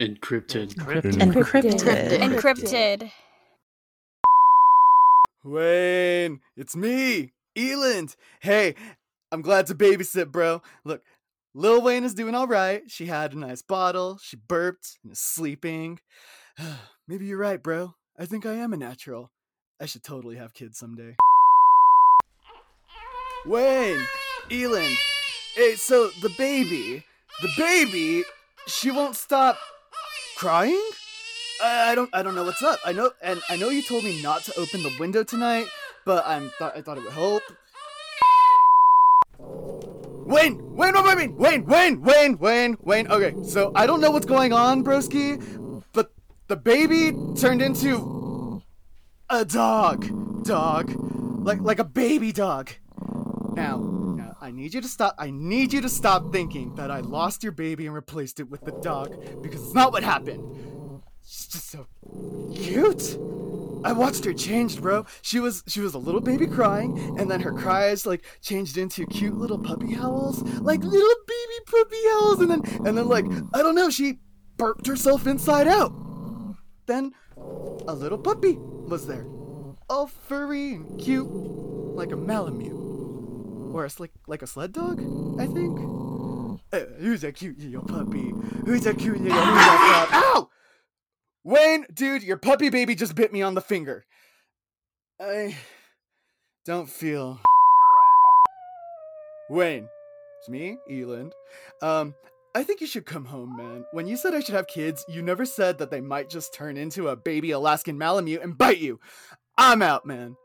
Encrypted. Encrypted. Encrypted. Wayne, it's me, Eland. Hey, I'm glad to babysit, bro. Look, Lil Wayne is doing all right. She had a nice bottle. She burped and is sleeping. Maybe you're right, bro. I think I am a natural. I should totally have kids someday. Wayne, Eland. Hey, so the baby, the baby, she won't stop crying. I, I don't, I don't know what's up. I know, and I know you told me not to open the window tonight, but I'm, th- I thought it would help. Wayne, Wayne, Wayne, Wayne, Wayne, Wayne, Wayne, Wayne, Wayne. Okay, so I don't know what's going on, broski, but the baby turned into a dog, dog, like like a baby dog. Now, now, mm. I need you to stop. I need you to stop thinking that I lost your baby and replaced it with the dog because it's not what happened. She's just so cute. I watched her change, bro. She was she was a little baby crying, and then her cries like changed into cute little puppy howls, like little baby puppy howls, and then and then like I don't know, she burped herself inside out. Then a little puppy was there, all furry and cute, like a Malamute, or a like like a sled dog, I think. Uh, who's a cute little puppy? Who's a cute little who's a pup? Ow! Wayne, dude, your puppy baby just bit me on the finger. I don't feel. Wayne, it's me, Eland. Um, I think you should come home, man. When you said I should have kids, you never said that they might just turn into a baby Alaskan Malamute and bite you. I'm out, man.